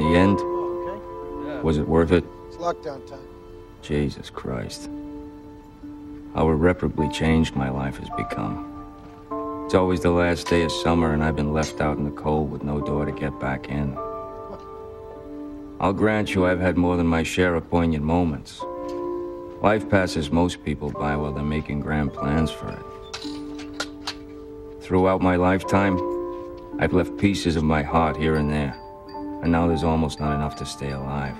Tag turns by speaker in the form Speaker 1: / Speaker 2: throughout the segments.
Speaker 1: in the end,
Speaker 2: Oh,
Speaker 1: was it worth it?
Speaker 2: It's lockdown time.
Speaker 1: Jesus Christ. How irreparably changed my life has become. It's always the last day of summer, and I've been left out in the cold with no door to get back in. I'll grant you I've had more than my share of poignant moments. Life passes most people by while they're making grand plans for it. Throughout my lifetime, I've left pieces of my heart here and there, and now there's almost not enough to stay alive.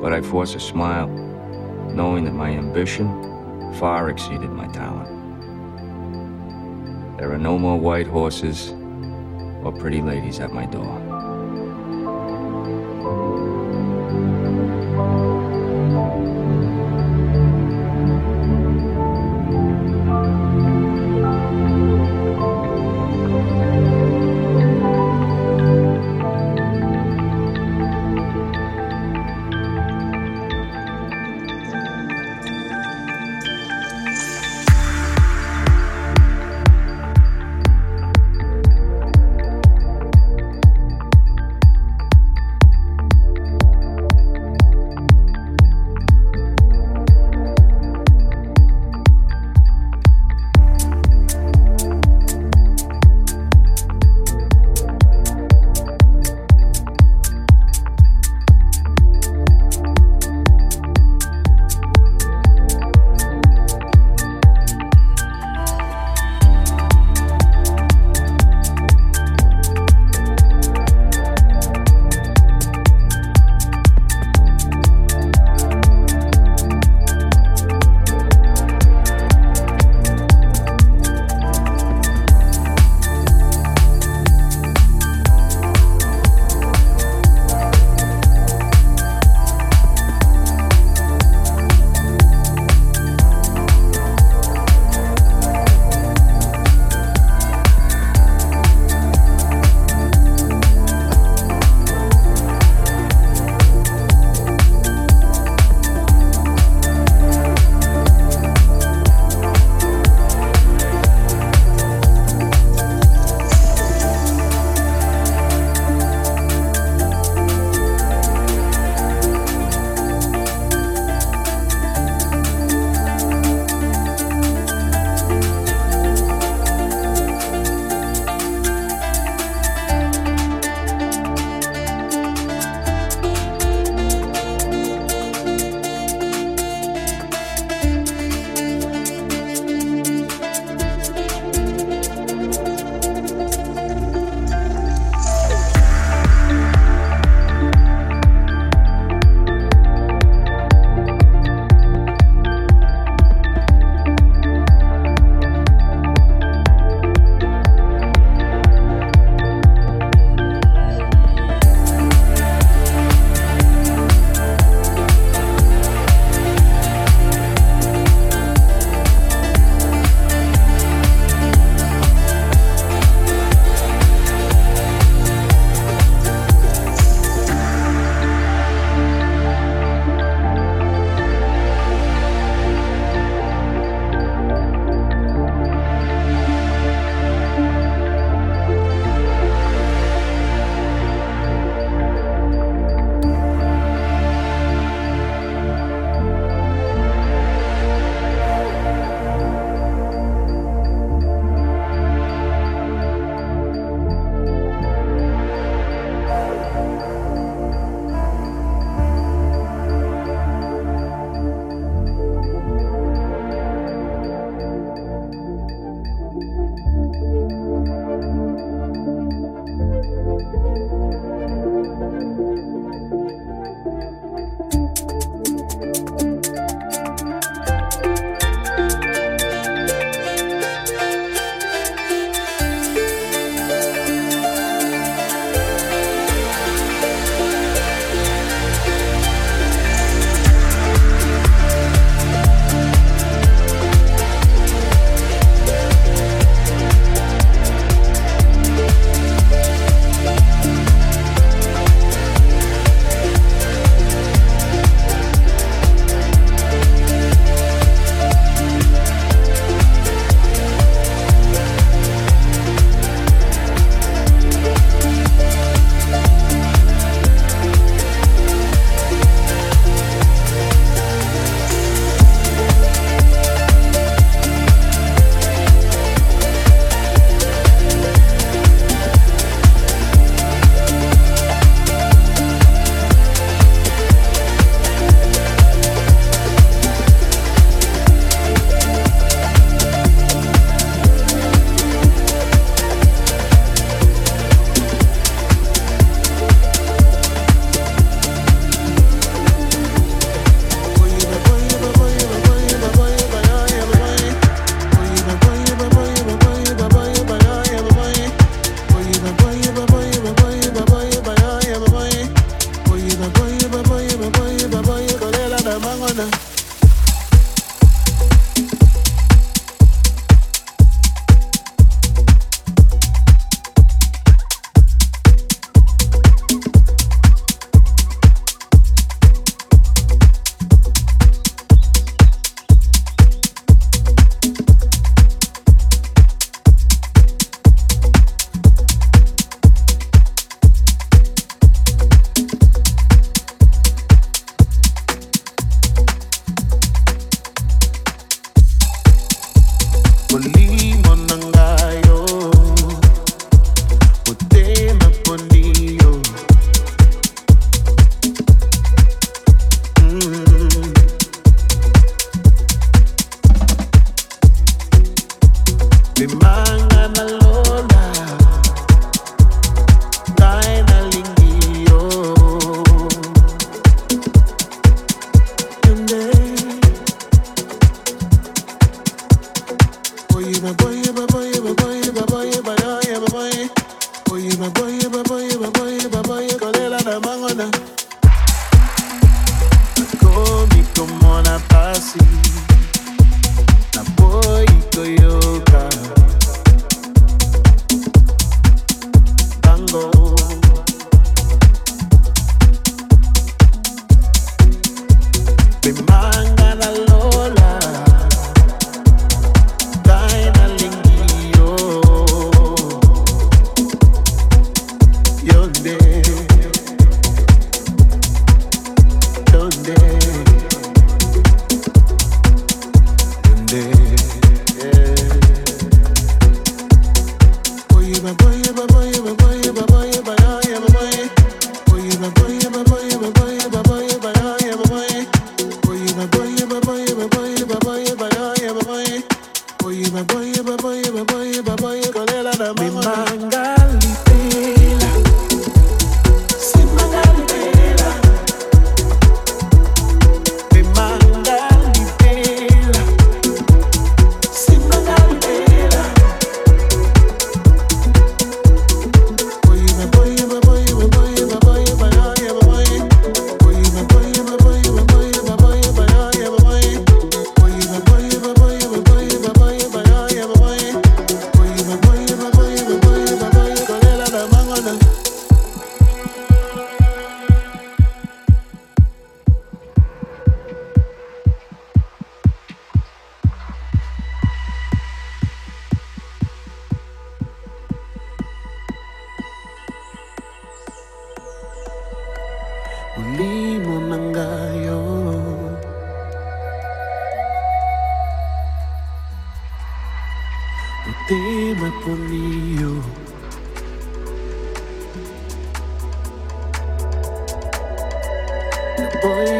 Speaker 1: But I force a smile, knowing that my ambition far exceeded my talent. There are no more white horses or pretty ladies at my door.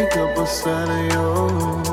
Speaker 3: ka pa sa'yo oh.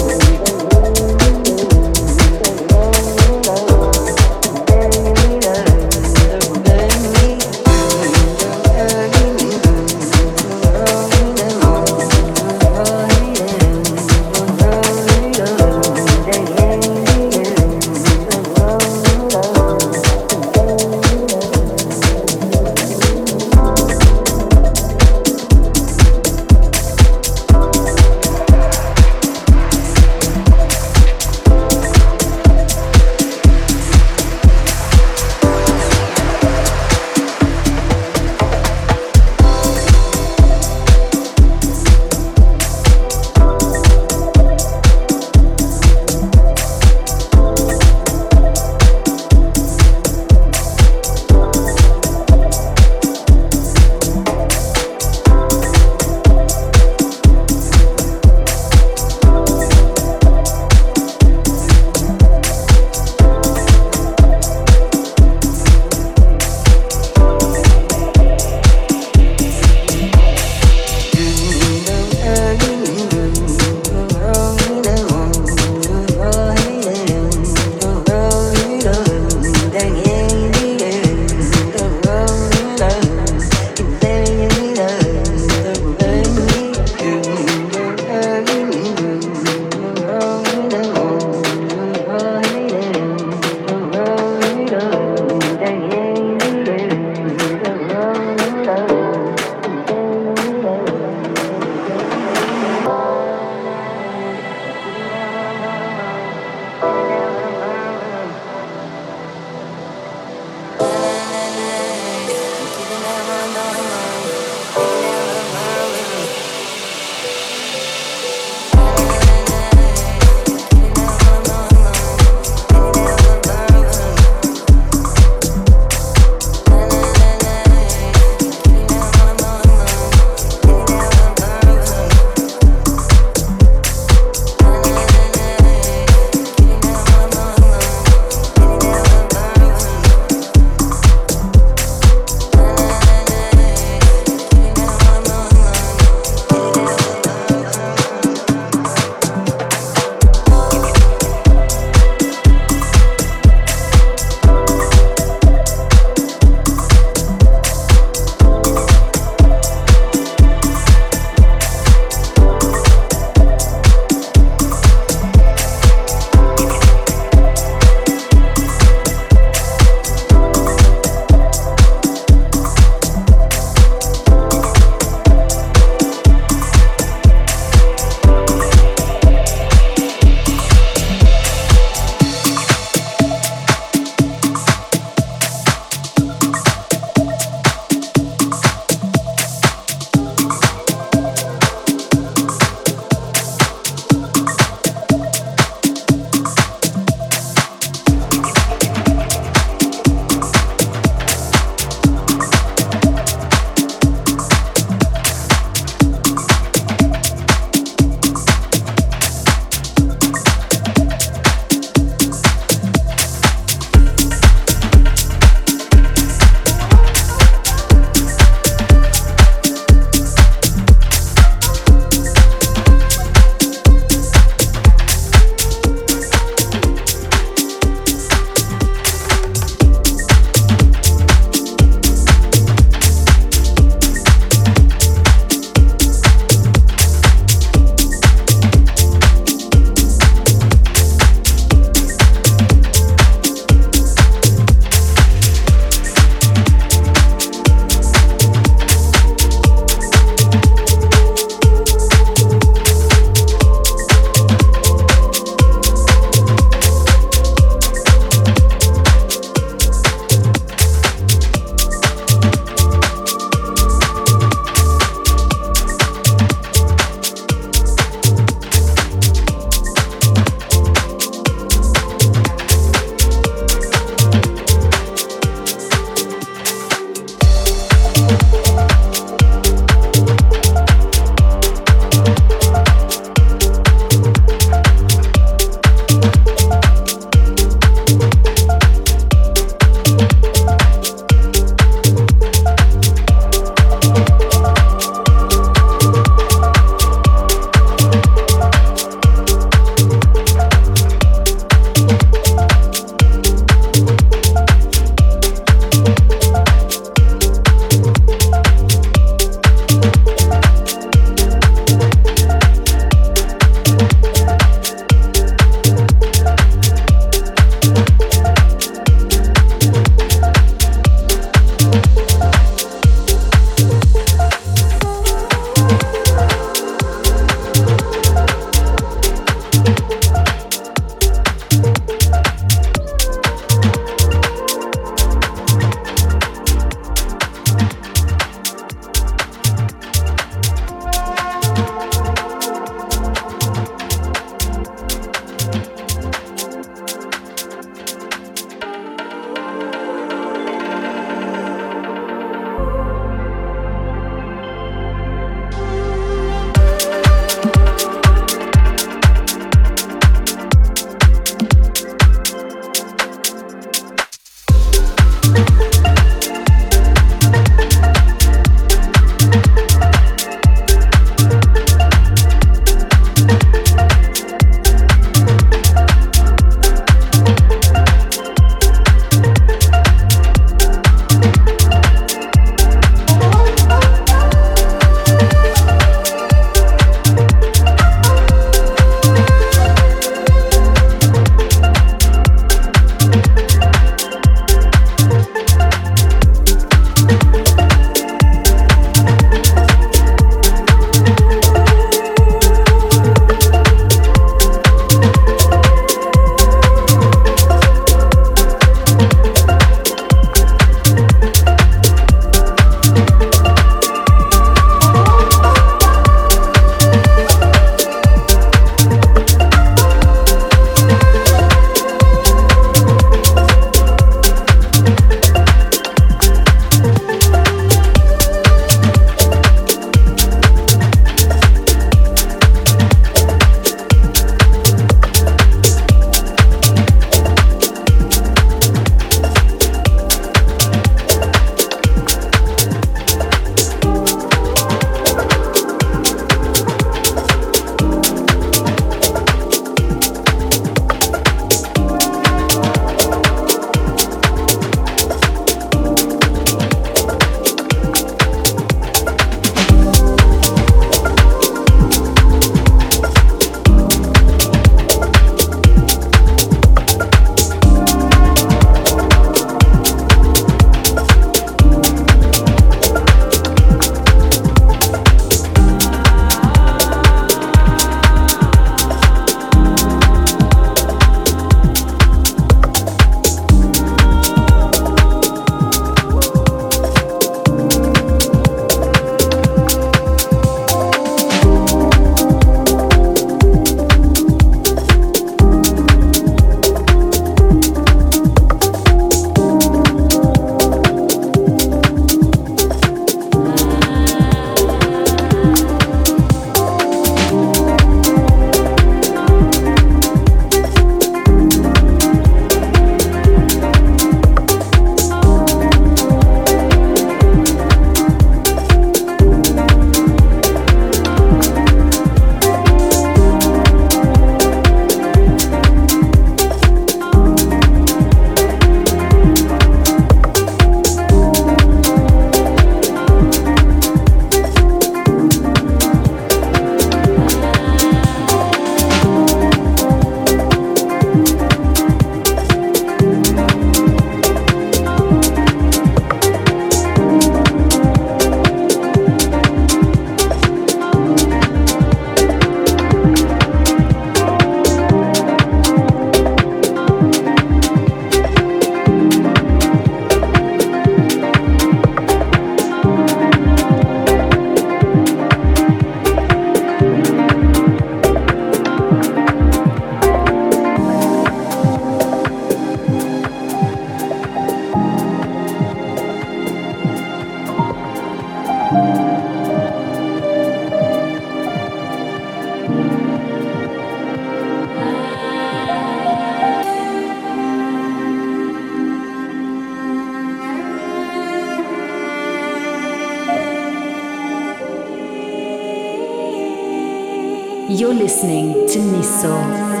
Speaker 4: You're listening to Niso.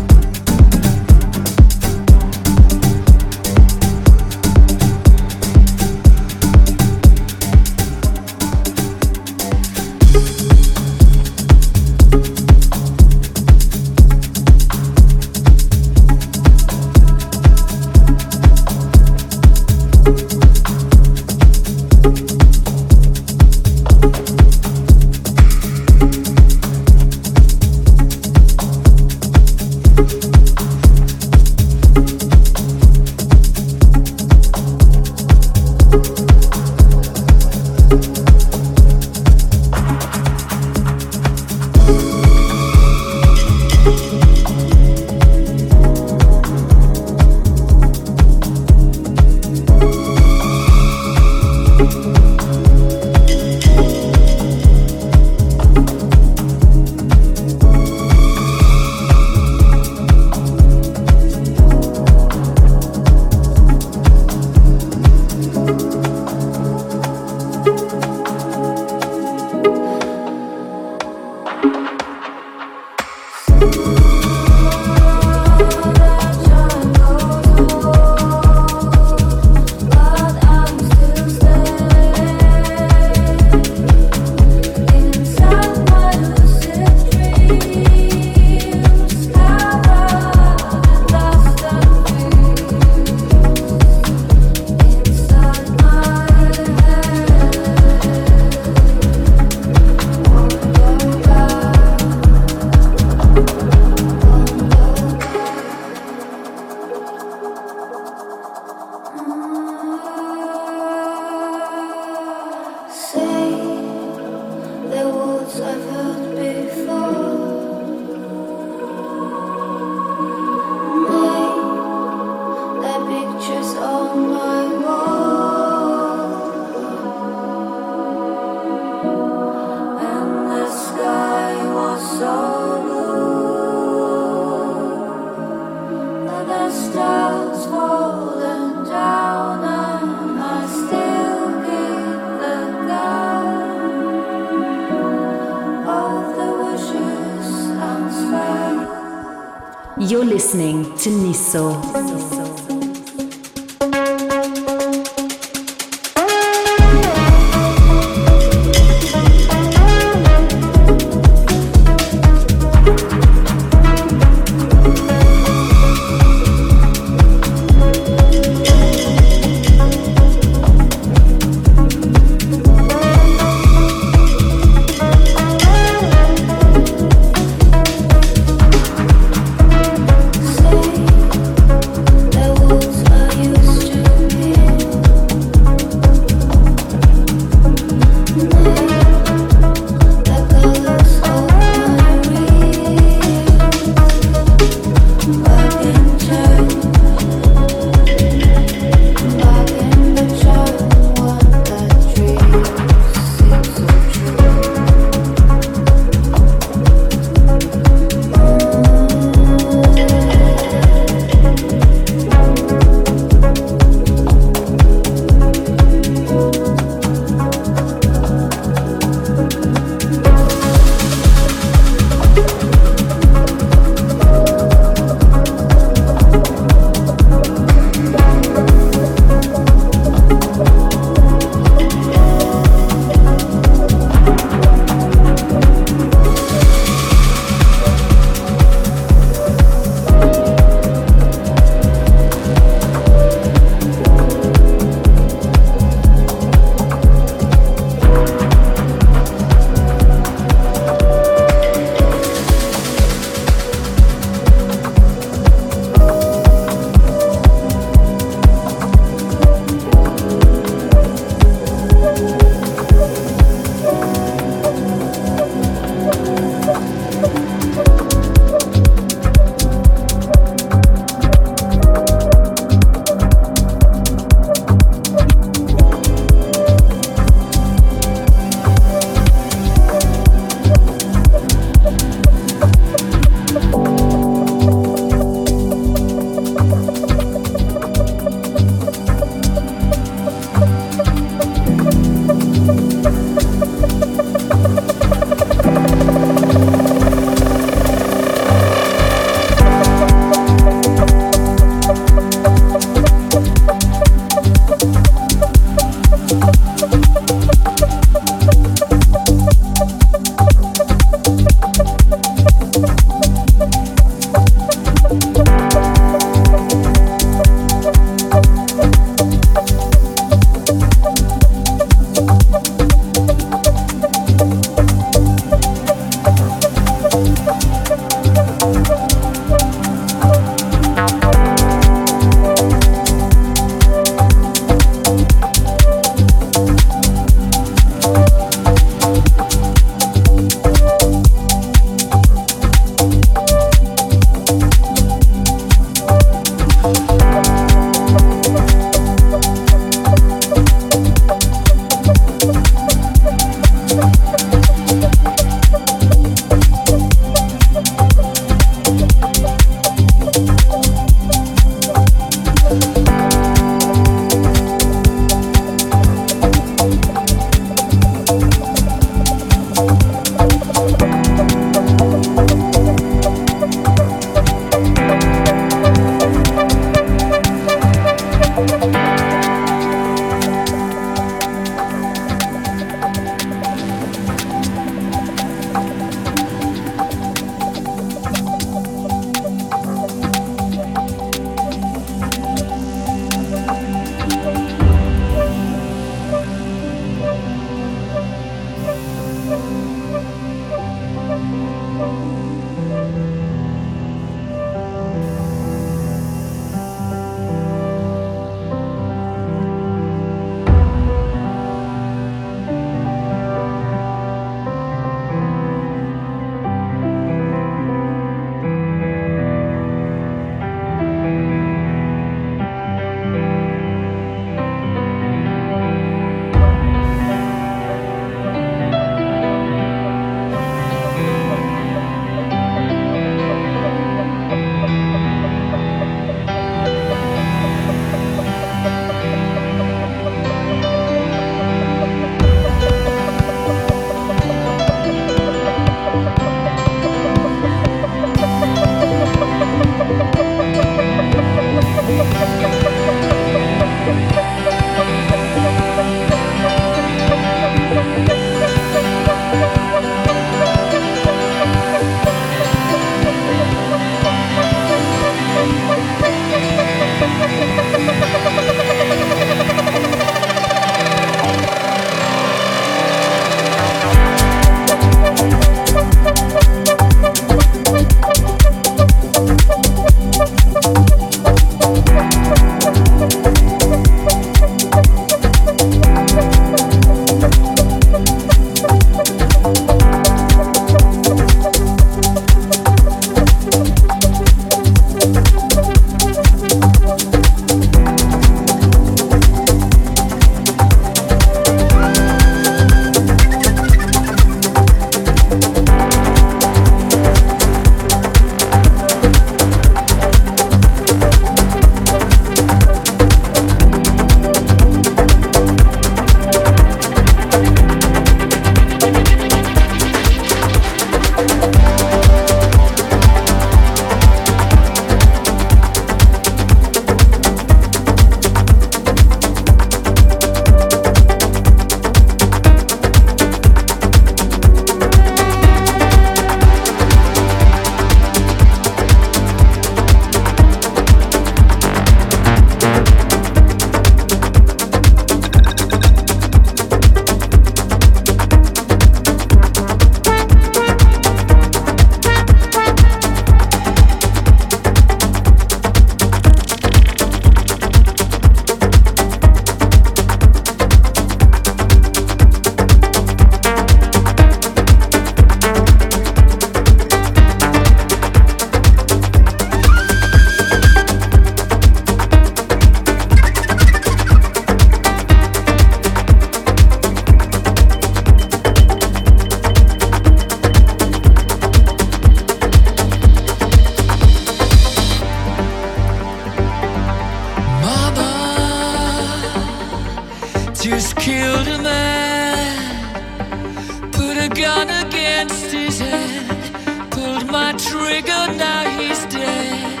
Speaker 5: gun against his head. Pulled my trigger, now he's dead.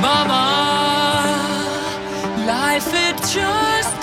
Speaker 5: Mama, life it
Speaker 3: just